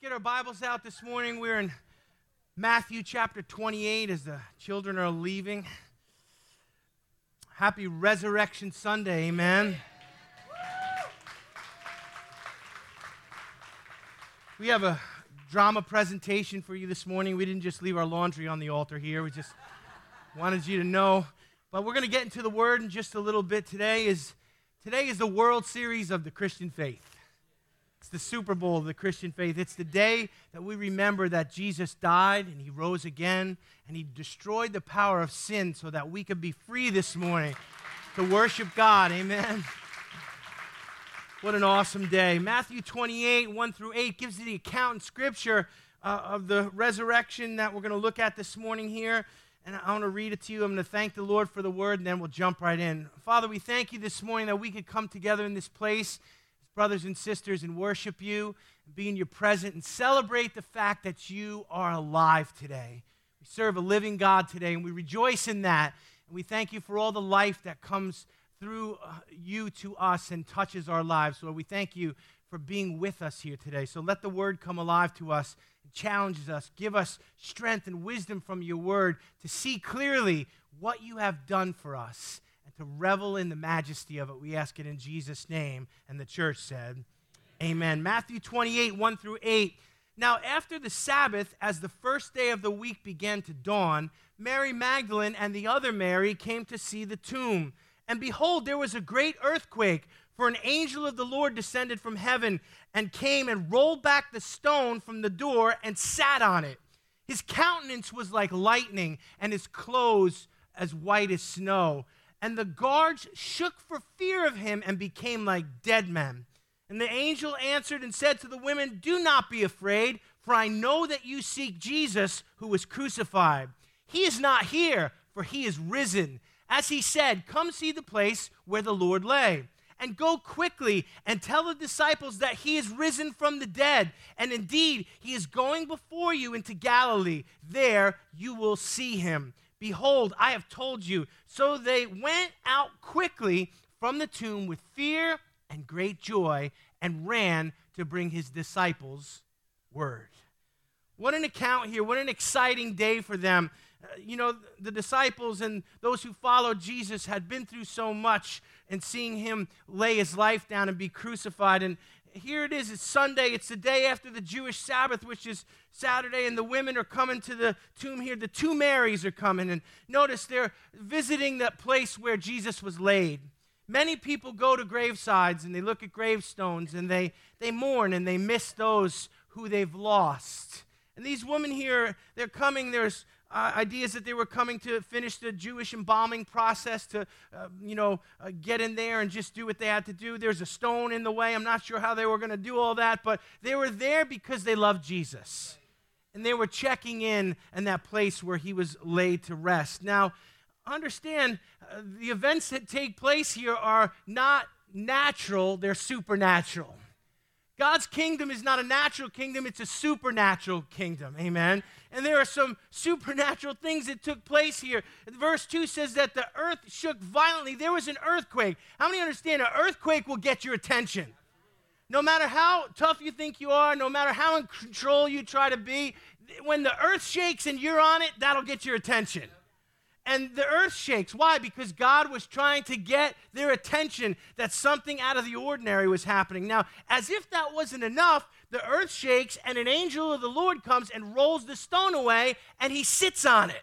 Let's get our Bibles out this morning. We're in Matthew chapter 28 as the children are leaving. Happy Resurrection Sunday, amen. We have a drama presentation for you this morning. We didn't just leave our laundry on the altar here. We just wanted you to know. But we're going to get into the word in just a little bit. Today is today is the World Series of the Christian faith. It's the Super Bowl of the Christian faith. It's the day that we remember that Jesus died and he rose again and he destroyed the power of sin so that we could be free this morning to worship God. Amen. What an awesome day. Matthew 28, 1 through 8 gives you the account in Scripture uh, of the resurrection that we're going to look at this morning here. And I want to read it to you. I'm going to thank the Lord for the word, and then we'll jump right in. Father, we thank you this morning that we could come together in this place brothers and sisters, and worship you and be in your presence and celebrate the fact that you are alive today. We serve a living God today, and we rejoice in that. And we thank you for all the life that comes through uh, you to us and touches our lives. Lord, we thank you for being with us here today. So let the word come alive to us and challenges us. Give us strength and wisdom from your word to see clearly what you have done for us to revel in the majesty of it. We ask it in Jesus' name. And the church said, Amen. Matthew 28, 1 through 8. Now, after the Sabbath, as the first day of the week began to dawn, Mary Magdalene and the other Mary came to see the tomb. And behold, there was a great earthquake, for an angel of the Lord descended from heaven and came and rolled back the stone from the door and sat on it. His countenance was like lightning, and his clothes as white as snow. And the guards shook for fear of him and became like dead men. And the angel answered and said to the women, Do not be afraid, for I know that you seek Jesus who was crucified. He is not here, for he is risen. As he said, Come see the place where the Lord lay. And go quickly and tell the disciples that he is risen from the dead. And indeed, he is going before you into Galilee. There you will see him. Behold, I have told you. So they went out quickly from the tomb with fear and great joy and ran to bring his disciples word. What an account here. What an exciting day for them. Uh, you know, the disciples and those who followed Jesus had been through so much and seeing him lay his life down and be crucified. And, here it is. It's Sunday. It's the day after the Jewish Sabbath, which is Saturday, and the women are coming to the tomb here. The two Marys are coming, and notice they're visiting that place where Jesus was laid. Many people go to gravesides and they look at gravestones and they, they mourn and they miss those who they've lost. And these women here, they're coming, there's uh, ideas that they were coming to finish the Jewish embalming process to, uh, you know, uh, get in there and just do what they had to do. There's a stone in the way. I'm not sure how they were going to do all that, but they were there because they loved Jesus. And they were checking in in that place where he was laid to rest. Now, understand uh, the events that take place here are not natural, they're supernatural. God's kingdom is not a natural kingdom, it's a supernatural kingdom. Amen. And there are some supernatural things that took place here. Verse 2 says that the earth shook violently. There was an earthquake. How many understand an earthquake will get your attention? No matter how tough you think you are, no matter how in control you try to be, when the earth shakes and you're on it, that'll get your attention and the earth shakes. Why? Because God was trying to get their attention that something out of the ordinary was happening. Now, as if that wasn't enough, the earth shakes and an angel of the Lord comes and rolls the stone away and he sits on it.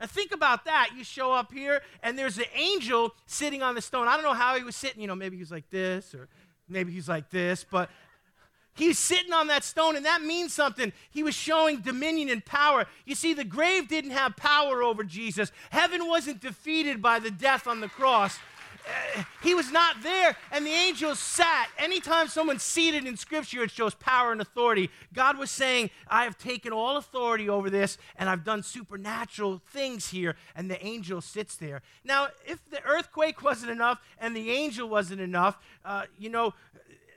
Now, think about that. You show up here and there's an angel sitting on the stone. I don't know how he was sitting. You know, maybe he was like this or maybe he's like this, but He's sitting on that stone, and that means something. He was showing dominion and power. You see, the grave didn't have power over Jesus, heaven wasn't defeated by the death on the cross. Uh, he was not there, and the angels sat. Anytime someone's seated in Scripture, it shows power and authority. God was saying, I have taken all authority over this, and I've done supernatural things here, and the angel sits there. Now, if the earthquake wasn't enough and the angel wasn't enough, uh, you know,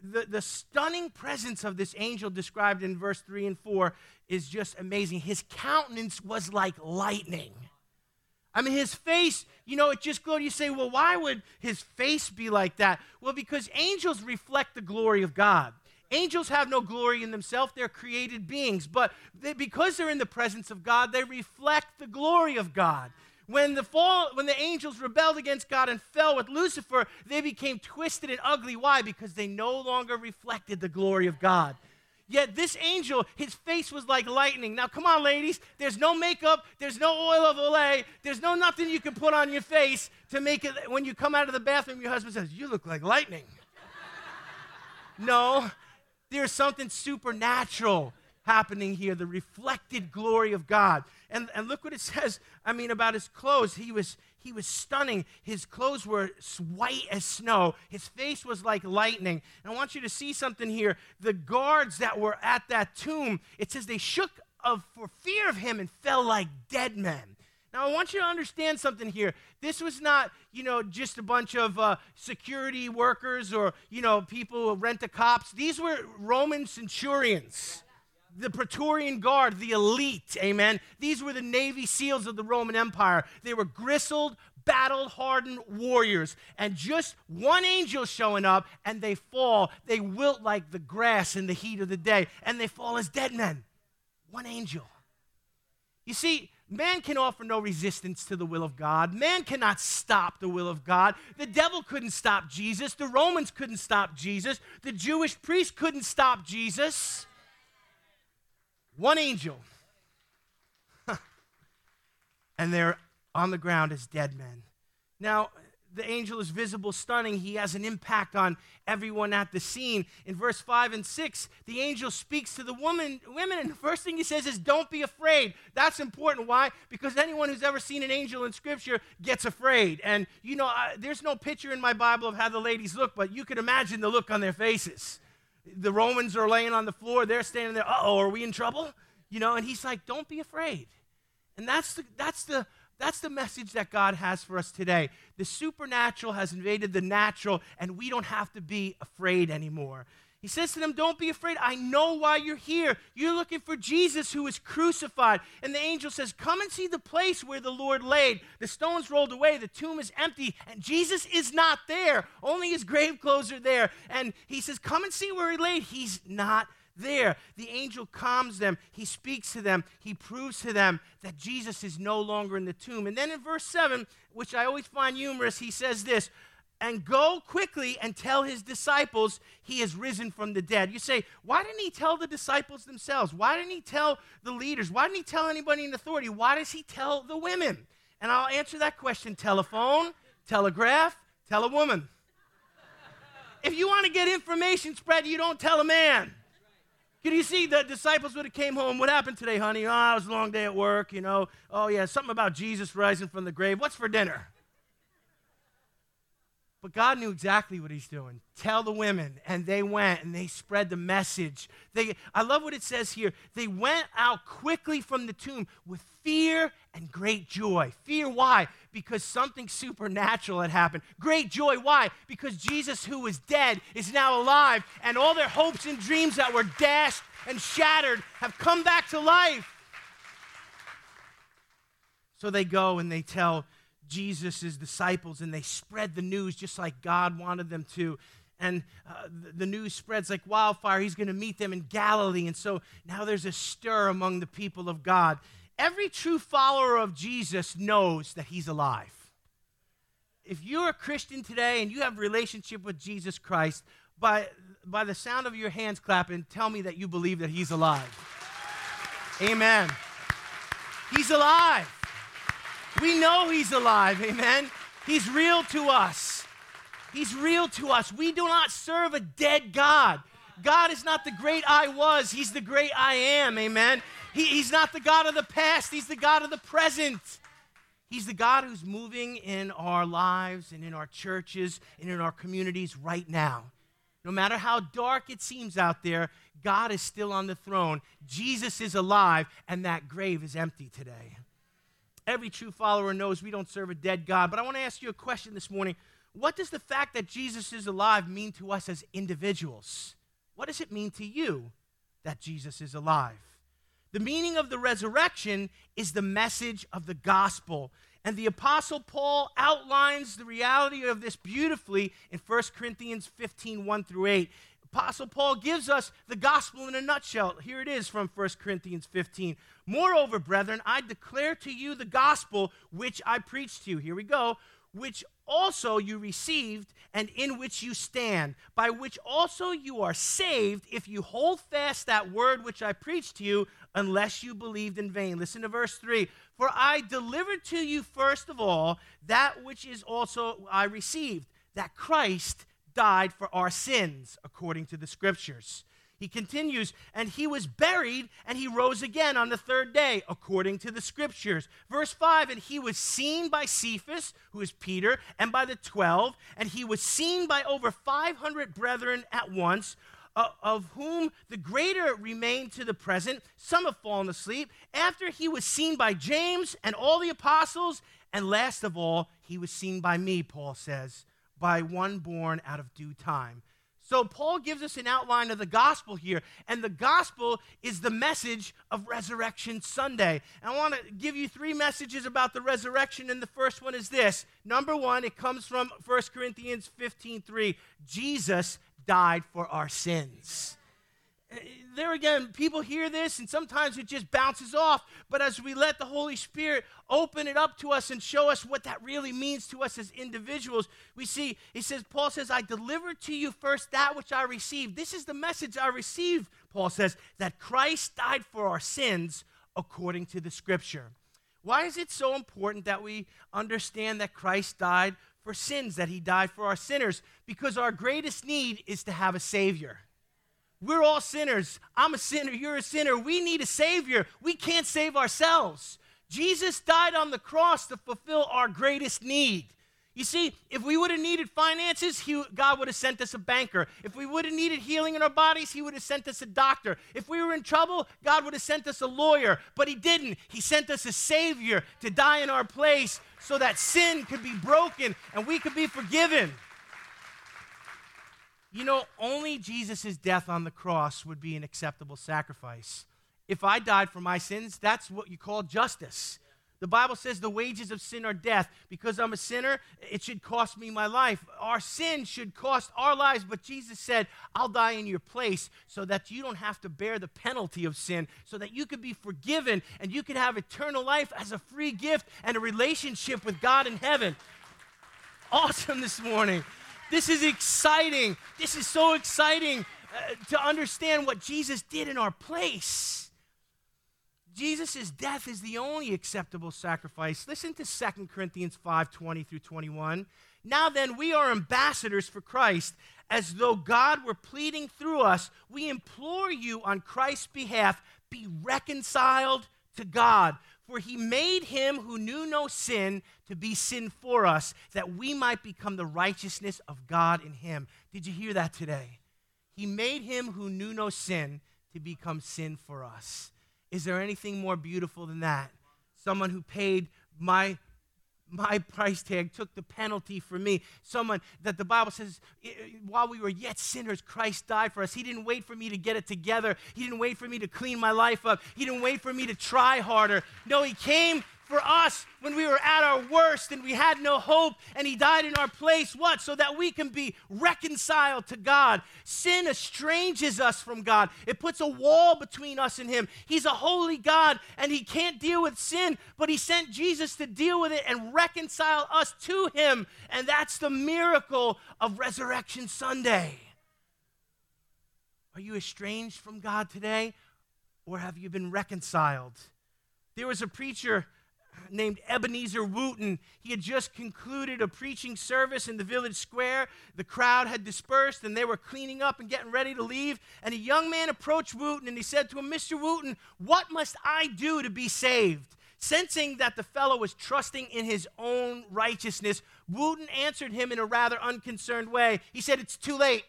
the, the stunning presence of this angel described in verse 3 and 4 is just amazing. His countenance was like lightning. I mean, his face, you know, it just glowed. You say, well, why would his face be like that? Well, because angels reflect the glory of God. Angels have no glory in themselves, they're created beings. But they, because they're in the presence of God, they reflect the glory of God. When the, fall, when the angels rebelled against God and fell with Lucifer, they became twisted and ugly. Why? Because they no longer reflected the glory of God. Yet this angel, his face was like lightning. Now, come on, ladies. There's no makeup, there's no oil of Olay, there's no nothing you can put on your face to make it when you come out of the bathroom, your husband says, You look like lightning. no, there's something supernatural happening here the reflected glory of God. And, and look what it says, I mean, about his clothes. He was, he was stunning. His clothes were white as snow, his face was like lightning. And I want you to see something here. The guards that were at that tomb, it says they shook of, for fear of him and fell like dead men. Now, I want you to understand something here. This was not, you know, just a bunch of uh, security workers or, you know, people who rent the cops. These were Roman centurions, the Praetorian Guard, the elite, amen. These were the Navy SEALs of the Roman Empire. They were gristled, battle hardened warriors. And just one angel showing up, and they fall. They wilt like the grass in the heat of the day, and they fall as dead men. One angel. You see, Man can offer no resistance to the will of God. Man cannot stop the will of God. The devil couldn't stop Jesus. The Romans couldn't stop Jesus. The Jewish priest couldn't stop Jesus. One angel. and they're on the ground as dead men. Now, the angel is visible, stunning. He has an impact on everyone at the scene. In verse 5 and 6, the angel speaks to the woman, women, and the first thing he says is, Don't be afraid. That's important. Why? Because anyone who's ever seen an angel in Scripture gets afraid. And, you know, I, there's no picture in my Bible of how the ladies look, but you can imagine the look on their faces. The Romans are laying on the floor, they're standing there, Uh oh, are we in trouble? You know, and he's like, Don't be afraid. And that's the, that's the, that's the message that God has for us today. The supernatural has invaded the natural, and we don't have to be afraid anymore. He says to them, Don't be afraid. I know why you're here. You're looking for Jesus who was crucified. And the angel says, Come and see the place where the Lord laid. The stones rolled away, the tomb is empty, and Jesus is not there. Only his grave clothes are there. And he says, Come and see where he laid. He's not there. The angel calms them, he speaks to them, he proves to them that Jesus is no longer in the tomb. And then in verse 7, which I always find humorous, he says this and go quickly and tell his disciples he has risen from the dead. You say, why didn't he tell the disciples themselves? Why didn't he tell the leaders? Why didn't he tell anybody in authority? Why does he tell the women? And I'll answer that question telephone, telegraph, tell a woman. if you want to get information spread, you don't tell a man. Can you see the disciples would have came home? What happened today, honey? Oh, it was a long day at work, you know. Oh, yeah, something about Jesus rising from the grave. What's for dinner? But God knew exactly what he's doing. Tell the women. And they went and they spread the message. They, I love what it says here. They went out quickly from the tomb with fear and great joy. Fear, why? Because something supernatural had happened. Great joy, why? Because Jesus, who was dead, is now alive. And all their hopes and dreams that were dashed and shattered have come back to life. So they go and they tell Jesus' disciples and they spread the news just like God wanted them to. And uh, the news spreads like wildfire. He's going to meet them in Galilee. And so now there's a stir among the people of God. Every true follower of Jesus knows that he's alive. If you're a Christian today and you have a relationship with Jesus Christ, by, by the sound of your hands clapping, tell me that you believe that he's alive. Amen. He's alive. We know He's alive, amen? He's real to us. He's real to us. We do not serve a dead God. God is not the great I was, He's the great I am, amen? He, he's not the God of the past, He's the God of the present. He's the God who's moving in our lives and in our churches and in our communities right now. No matter how dark it seems out there, God is still on the throne. Jesus is alive, and that grave is empty today. Every true follower knows we don't serve a dead God. But I want to ask you a question this morning. What does the fact that Jesus is alive mean to us as individuals? What does it mean to you that Jesus is alive? The meaning of the resurrection is the message of the gospel. And the Apostle Paul outlines the reality of this beautifully in 1 Corinthians 15 1 through 8. Apostle Paul gives us the gospel in a nutshell. Here it is from 1 Corinthians 15. Moreover, brethren, I declare to you the gospel which I preached to you. Here we go. Which also you received and in which you stand, by which also you are saved, if you hold fast that word which I preached to you, unless you believed in vain. Listen to verse 3 For I delivered to you first of all that which is also I received, that Christ died for our sins, according to the scriptures. He continues, and he was buried, and he rose again on the third day, according to the scriptures. Verse 5 And he was seen by Cephas, who is Peter, and by the twelve, and he was seen by over 500 brethren at once, uh, of whom the greater remain to the present. Some have fallen asleep. After he was seen by James and all the apostles, and last of all, he was seen by me, Paul says by one born out of due time. So, Paul gives us an outline of the gospel here, and the gospel is the message of Resurrection Sunday. And I want to give you three messages about the resurrection, and the first one is this. Number one, it comes from 1 Corinthians 15 3. Jesus died for our sins there again, people hear this and sometimes it just bounces off. But as we let the Holy Spirit open it up to us and show us what that really means to us as individuals, we see, he says, Paul says, I delivered to you first that which I received. This is the message I received, Paul says, that Christ died for our sins according to the scripture. Why is it so important that we understand that Christ died for sins, that he died for our sinners? Because our greatest need is to have a Savior. We're all sinners. I'm a sinner. You're a sinner. We need a Savior. We can't save ourselves. Jesus died on the cross to fulfill our greatest need. You see, if we would have needed finances, he, God would have sent us a banker. If we would have needed healing in our bodies, He would have sent us a doctor. If we were in trouble, God would have sent us a lawyer. But He didn't. He sent us a Savior to die in our place so that sin could be broken and we could be forgiven. You know, only Jesus' death on the cross would be an acceptable sacrifice. If I died for my sins, that's what you call justice. The Bible says the wages of sin are death. Because I'm a sinner, it should cost me my life. Our sin should cost our lives, but Jesus said, I'll die in your place so that you don't have to bear the penalty of sin, so that you could be forgiven and you could have eternal life as a free gift and a relationship with God in heaven. Awesome this morning. This is exciting. This is so exciting uh, to understand what Jesus did in our place. Jesus' death is the only acceptable sacrifice. Listen to 2 Corinthians 5 20 through 21. Now then, we are ambassadors for Christ, as though God were pleading through us. We implore you on Christ's behalf be reconciled to God. For he made him who knew no sin to be sin for us, that we might become the righteousness of God in him. Did you hear that today? He made him who knew no sin to become sin for us. Is there anything more beautiful than that? Someone who paid my my price tag took the penalty for me. Someone that the Bible says, while we were yet sinners, Christ died for us. He didn't wait for me to get it together. He didn't wait for me to clean my life up. He didn't wait for me to try harder. No, He came for us when we were at our worst and we had no hope, and He died in our place. What? So that we can be reconciled to God. Sin estranges us from God, it puts a wall between us and Him. He's a holy God, and He can't deal with sin, but He sent Jesus to deal with it and reconcile us to Him. And that's the miracle of Resurrection Sunday. Are you estranged from God today, or have you been reconciled? There was a preacher named Ebenezer Wooten. He had just concluded a preaching service in the village square. The crowd had dispersed and they were cleaning up and getting ready to leave. And a young man approached Wooten and he said to him, Mr. Wooten, what must I do to be saved? Sensing that the fellow was trusting in his own righteousness, Wooten answered him in a rather unconcerned way. He said, It's too late.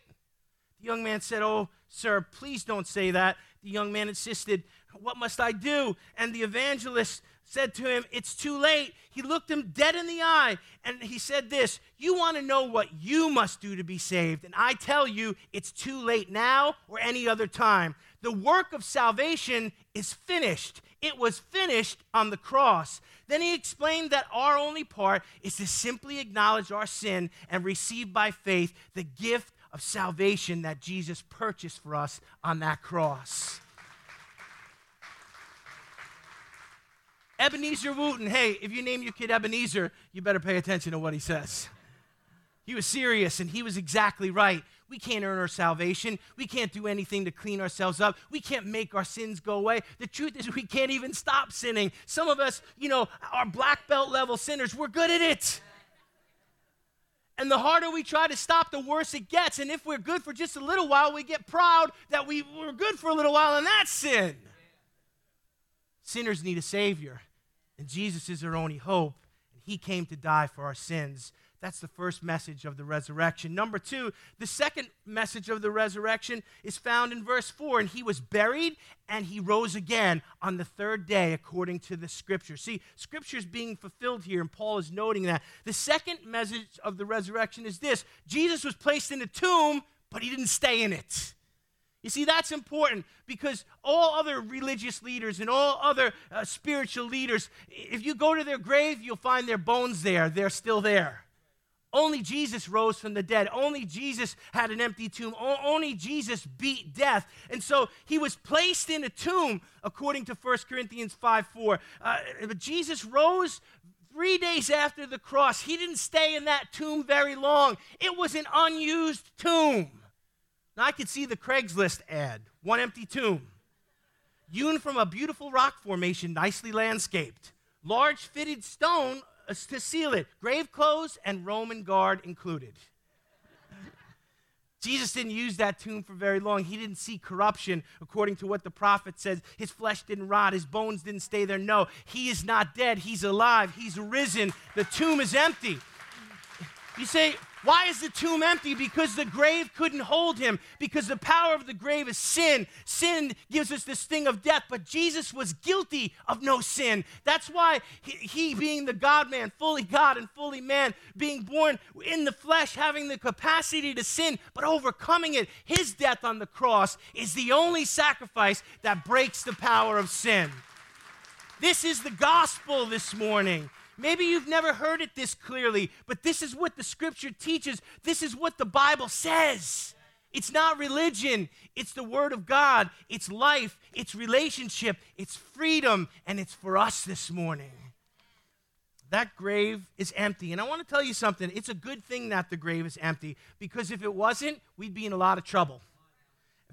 The young man said, Oh, sir, please don't say that. The young man insisted, What must I do? And the evangelist said to him, It's too late. He looked him dead in the eye and he said, This, you want to know what you must do to be saved. And I tell you, it's too late now or any other time. The work of salvation is finished. It was finished on the cross. Then he explained that our only part is to simply acknowledge our sin and receive by faith the gift of salvation that Jesus purchased for us on that cross. Ebenezer Wooten, hey, if you name your kid Ebenezer, you better pay attention to what he says. He was serious and he was exactly right. We can't earn our salvation. We can't do anything to clean ourselves up. We can't make our sins go away. The truth is, we can't even stop sinning. Some of us, you know, are black belt level sinners. We're good at it. And the harder we try to stop, the worse it gets. And if we're good for just a little while, we get proud that we were good for a little while, and that's sin. Sinners need a Savior, and Jesus is our only hope. And He came to die for our sins. That's the first message of the resurrection. Number two, the second message of the resurrection is found in verse 4. And he was buried and he rose again on the third day according to the scripture. See, scripture is being fulfilled here, and Paul is noting that. The second message of the resurrection is this Jesus was placed in a tomb, but he didn't stay in it. You see, that's important because all other religious leaders and all other uh, spiritual leaders, if you go to their grave, you'll find their bones there. They're still there. Only Jesus rose from the dead. Only Jesus had an empty tomb. only Jesus beat death. And so he was placed in a tomb, according to 1 Corinthians 5 4. Uh, but Jesus rose three days after the cross. He didn't stay in that tomb very long, it was an unused tomb. Now I could see the Craigslist ad one empty tomb, hewn from a beautiful rock formation, nicely landscaped. Large fitted stone uh, to seal it, grave clothes and Roman guard included. Jesus didn't use that tomb for very long. He didn't see corruption according to what the prophet says. His flesh didn't rot, his bones didn't stay there. No, he is not dead. He's alive. He's risen. The tomb is empty. You say, why is the tomb empty? Because the grave couldn't hold him. Because the power of the grave is sin. Sin gives us this thing of death, but Jesus was guilty of no sin. That's why he, he, being the God man, fully God and fully man, being born in the flesh, having the capacity to sin, but overcoming it, his death on the cross is the only sacrifice that breaks the power of sin. This is the gospel this morning. Maybe you've never heard it this clearly, but this is what the scripture teaches. This is what the Bible says. It's not religion, it's the Word of God, it's life, it's relationship, it's freedom, and it's for us this morning. That grave is empty. And I want to tell you something. It's a good thing that the grave is empty because if it wasn't, we'd be in a lot of trouble.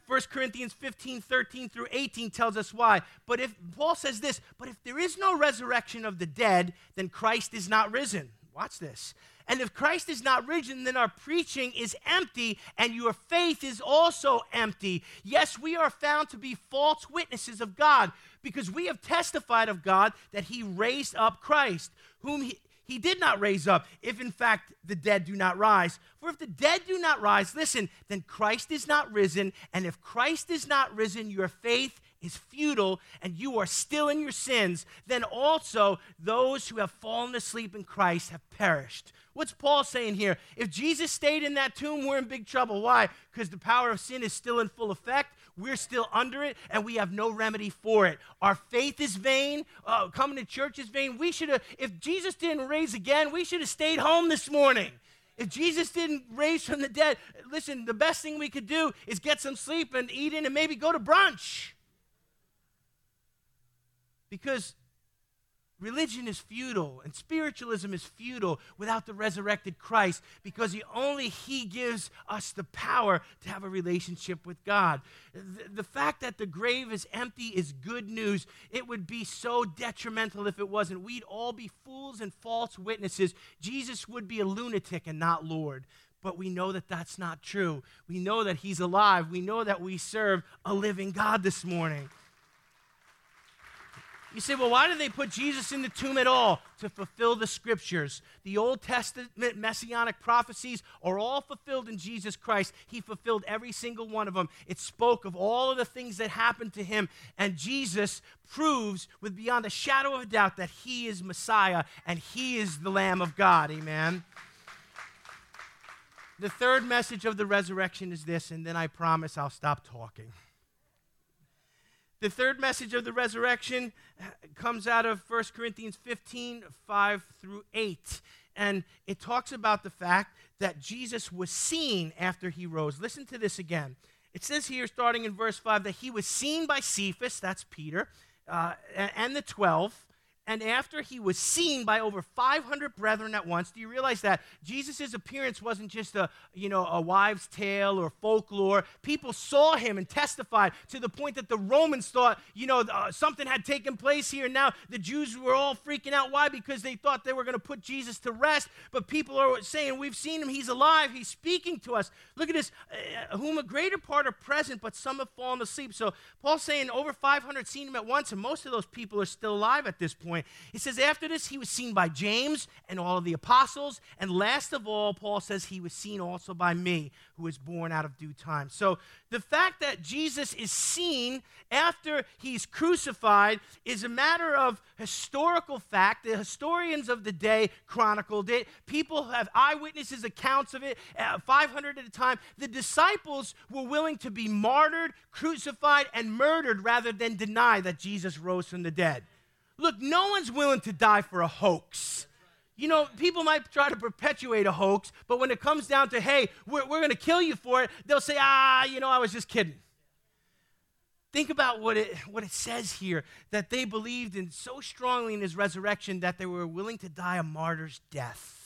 1 Corinthians 15, 13 through 18 tells us why. But if Paul says this, but if there is no resurrection of the dead, then Christ is not risen. Watch this. And if Christ is not risen, then our preaching is empty and your faith is also empty. Yes, we are found to be false witnesses of God because we have testified of God that he raised up Christ, whom he, he did not raise up, if in fact the dead do not rise. For if the dead do not rise, listen, then Christ is not risen. And if Christ is not risen, your faith is futile and you are still in your sins. Then also those who have fallen asleep in Christ have perished. What's Paul saying here? If Jesus stayed in that tomb, we're in big trouble. Why? Because the power of sin is still in full effect. We're still under it, and we have no remedy for it. Our faith is vain. Uh, coming to church is vain. We should have, if Jesus didn't raise again, we should have stayed home this morning. If Jesus didn't raise from the dead, listen, the best thing we could do is get some sleep and eat in and maybe go to brunch. Because Religion is futile and spiritualism is futile without the resurrected Christ because he, only He gives us the power to have a relationship with God. The, the fact that the grave is empty is good news. It would be so detrimental if it wasn't. We'd all be fools and false witnesses. Jesus would be a lunatic and not Lord. But we know that that's not true. We know that He's alive. We know that we serve a living God this morning. You say, well, why did they put Jesus in the tomb at all? To fulfill the scriptures. The Old Testament messianic prophecies are all fulfilled in Jesus Christ. He fulfilled every single one of them. It spoke of all of the things that happened to him. And Jesus proves with beyond a shadow of a doubt that he is Messiah and he is the Lamb of God. Amen. The third message of the resurrection is this, and then I promise I'll stop talking. The third message of the resurrection comes out of 1 Corinthians 15 5 through 8. And it talks about the fact that Jesus was seen after he rose. Listen to this again. It says here, starting in verse 5, that he was seen by Cephas, that's Peter, uh, and the 12 and after he was seen by over 500 brethren at once do you realize that jesus' appearance wasn't just a you know a wives tale or folklore? People saw him and testified to the point that the romans thought you know uh, something had taken place here. And now the jews were all freaking out. Why? Because they thought they were going to put jesus to rest. But people are saying we've seen him. He's alive. He's speaking to us. Look at this uh, whom a greater part are present but some have fallen asleep. So paul's saying over 500 seen him at once and most of those people are still alive at this point point. He says, After this, he was seen by James and all of the apostles. And last of all, Paul says, He was seen also by me, who was born out of due time. So the fact that Jesus is seen after he's crucified is a matter of historical fact. The historians of the day chronicled it. People have eyewitnesses' accounts of it, uh, 500 at a time. The disciples were willing to be martyred, crucified, and murdered rather than deny that Jesus rose from the dead. Look, no one's willing to die for a hoax. You know, people might try to perpetuate a hoax, but when it comes down to, hey, we're, we're going to kill you for it, they'll say, ah, you know, I was just kidding. Think about what it, what it says here that they believed in so strongly in his resurrection that they were willing to die a martyr's death.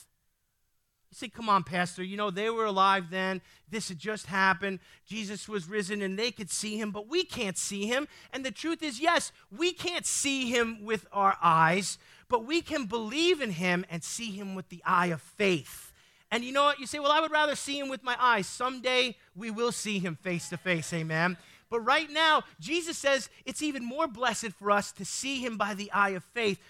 You say, come on, Pastor, you know, they were alive then. This had just happened. Jesus was risen and they could see him, but we can't see him. And the truth is, yes, we can't see him with our eyes, but we can believe in him and see him with the eye of faith. And you know what? You say, well, I would rather see him with my eyes. Someday we will see him face to face. Amen. But right now, Jesus says it's even more blessed for us to see him by the eye of faith.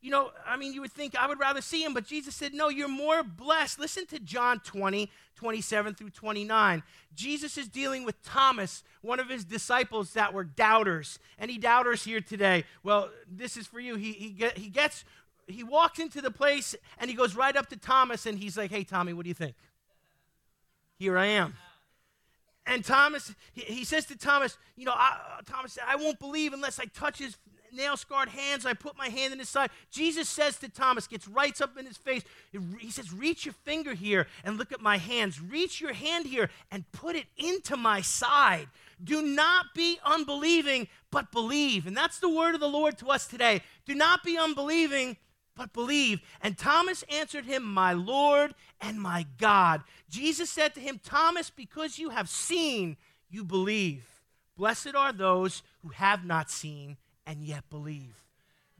You know, I mean, you would think I would rather see him, but Jesus said, no, you're more blessed. Listen to John 20, 27 through 29. Jesus is dealing with Thomas, one of his disciples that were doubters. Any doubters here today? Well, this is for you. He, he, get, he gets, he walks into the place and he goes right up to Thomas and he's like, hey, Tommy, what do you think? Here I am. And Thomas, he, he says to Thomas, you know, I, uh, Thomas said, I won't believe unless I touch his nail scarred hands. I put my hand in his side. Jesus says to Thomas, gets right up in his face. He says, Reach your finger here and look at my hands. Reach your hand here and put it into my side. Do not be unbelieving, but believe. And that's the word of the Lord to us today. Do not be unbelieving, but believe. And Thomas answered him, My Lord and my God. Jesus said to him, Thomas, because you have seen, you believe. Blessed are those who have not seen and yet believe.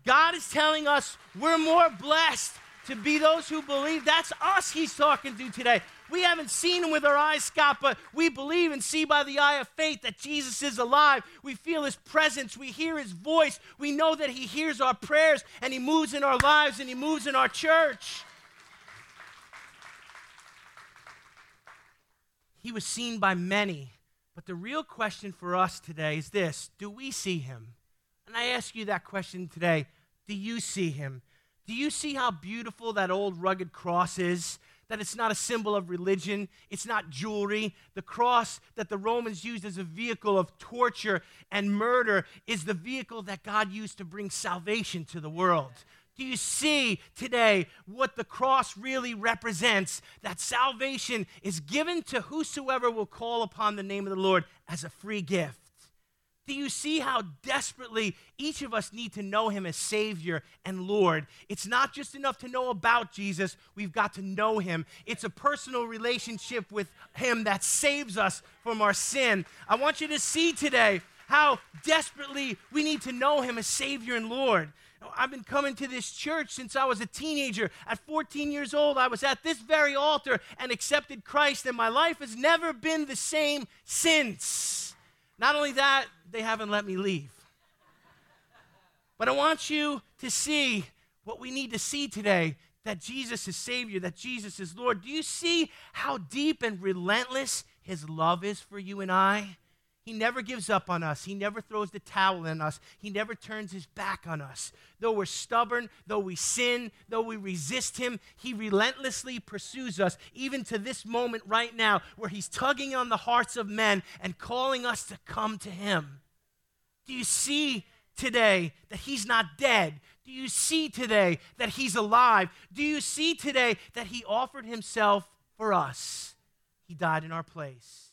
God is telling us we're more blessed to be those who believe. That's us he's talking to today. We haven't seen him with our eyes, Scott, but we believe and see by the eye of faith that Jesus is alive. We feel his presence. We hear his voice. We know that he hears our prayers and he moves in our lives and he moves in our church. He was seen by many. But the real question for us today is this Do we see him? And I ask you that question today Do you see him? Do you see how beautiful that old rugged cross is? That it's not a symbol of religion, it's not jewelry. The cross that the Romans used as a vehicle of torture and murder is the vehicle that God used to bring salvation to the world. Do you see today what the cross really represents? That salvation is given to whosoever will call upon the name of the Lord as a free gift. Do you see how desperately each of us need to know him as Savior and Lord? It's not just enough to know about Jesus, we've got to know him. It's a personal relationship with him that saves us from our sin. I want you to see today how desperately we need to know him as Savior and Lord. I've been coming to this church since I was a teenager. At 14 years old, I was at this very altar and accepted Christ, and my life has never been the same since. Not only that, they haven't let me leave. But I want you to see what we need to see today that Jesus is Savior, that Jesus is Lord. Do you see how deep and relentless His love is for you and I? He never gives up on us. He never throws the towel in us. He never turns his back on us. Though we're stubborn, though we sin, though we resist him, he relentlessly pursues us, even to this moment right now, where he's tugging on the hearts of men and calling us to come to him. Do you see today that He's not dead? Do you see today that He's alive? Do you see today that He offered Himself for us? He died in our place.